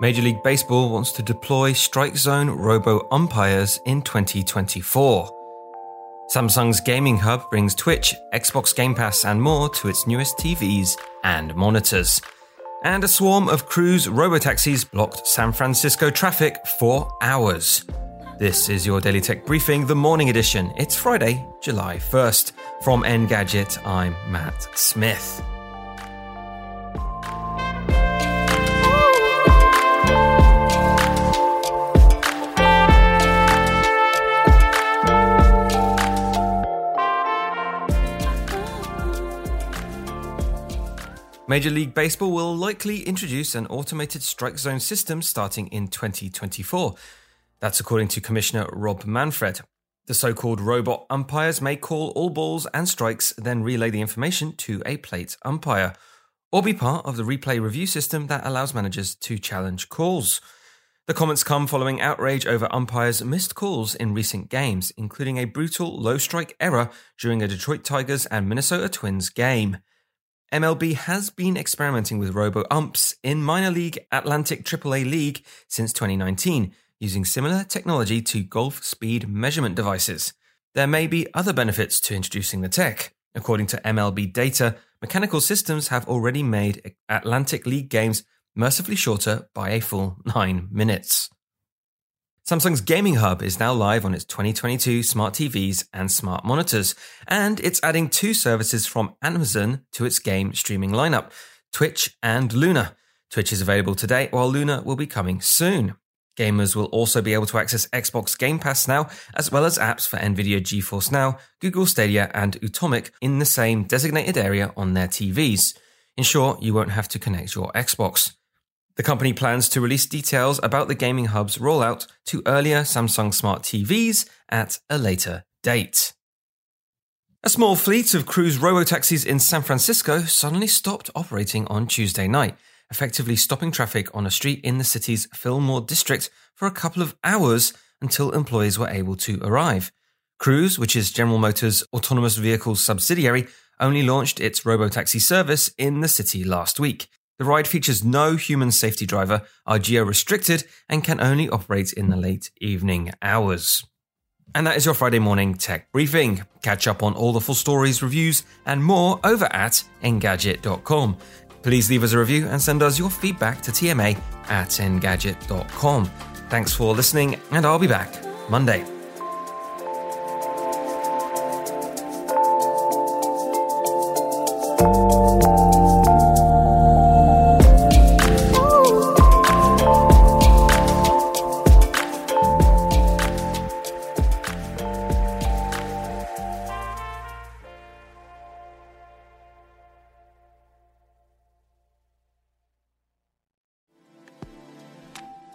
Major League Baseball wants to deploy Strike Zone robo umpires in 2024. Samsung's Gaming Hub brings Twitch, Xbox Game Pass, and more to its newest TVs and monitors. And a swarm of Cruise robotaxis blocked San Francisco traffic for hours. This is your Daily Tech Briefing, the morning edition. It's Friday, July 1st. From Engadget, I'm Matt Smith. Major League Baseball will likely introduce an automated strike zone system starting in 2024. That's according to Commissioner Rob Manfred. The so called robot umpires may call all balls and strikes, then relay the information to a plate umpire, or be part of the replay review system that allows managers to challenge calls. The comments come following outrage over umpires' missed calls in recent games, including a brutal low strike error during a Detroit Tigers and Minnesota Twins game. MLB has been experimenting with robo umps in minor league Atlantic AAA League since 2019, using similar technology to golf speed measurement devices. There may be other benefits to introducing the tech. According to MLB data, mechanical systems have already made Atlantic League games mercifully shorter by a full nine minutes. Samsung's Gaming Hub is now live on its 2022 smart TVs and smart monitors, and it's adding two services from Amazon to its game streaming lineup Twitch and Luna. Twitch is available today, while Luna will be coming soon. Gamers will also be able to access Xbox Game Pass now, as well as apps for Nvidia GeForce Now, Google Stadia, and Utomik in the same designated area on their TVs. Short, you won't have to connect your Xbox. The company plans to release details about the Gaming Hub's rollout to earlier Samsung Smart TVs at a later date. A small fleet of Cruise robotaxis in San Francisco suddenly stopped operating on Tuesday night, effectively stopping traffic on a street in the city's Fillmore district for a couple of hours until employees were able to arrive. Cruise, which is General Motors' autonomous vehicles subsidiary, only launched its robotaxi service in the city last week. The ride features no human safety driver, are geo restricted, and can only operate in the late evening hours. And that is your Friday morning tech briefing. Catch up on all the full stories, reviews, and more over at engadget.com. Please leave us a review and send us your feedback to tma at engadget.com. Thanks for listening, and I'll be back Monday.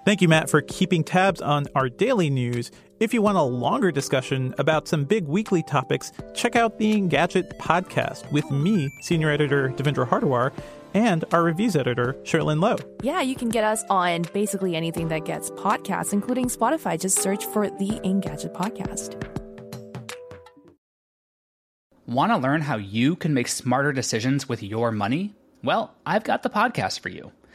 Thank you, Matt, for keeping tabs on our daily news. If you want a longer discussion about some big weekly topics, check out the Engadget podcast with me, senior editor Devindra Hardawar, and our reviews editor, Cherlynn Low. Yeah, you can get us on basically anything that gets podcasts, including Spotify. Just search for the Engadget podcast. Want to learn how you can make smarter decisions with your money? Well, I've got the podcast for you.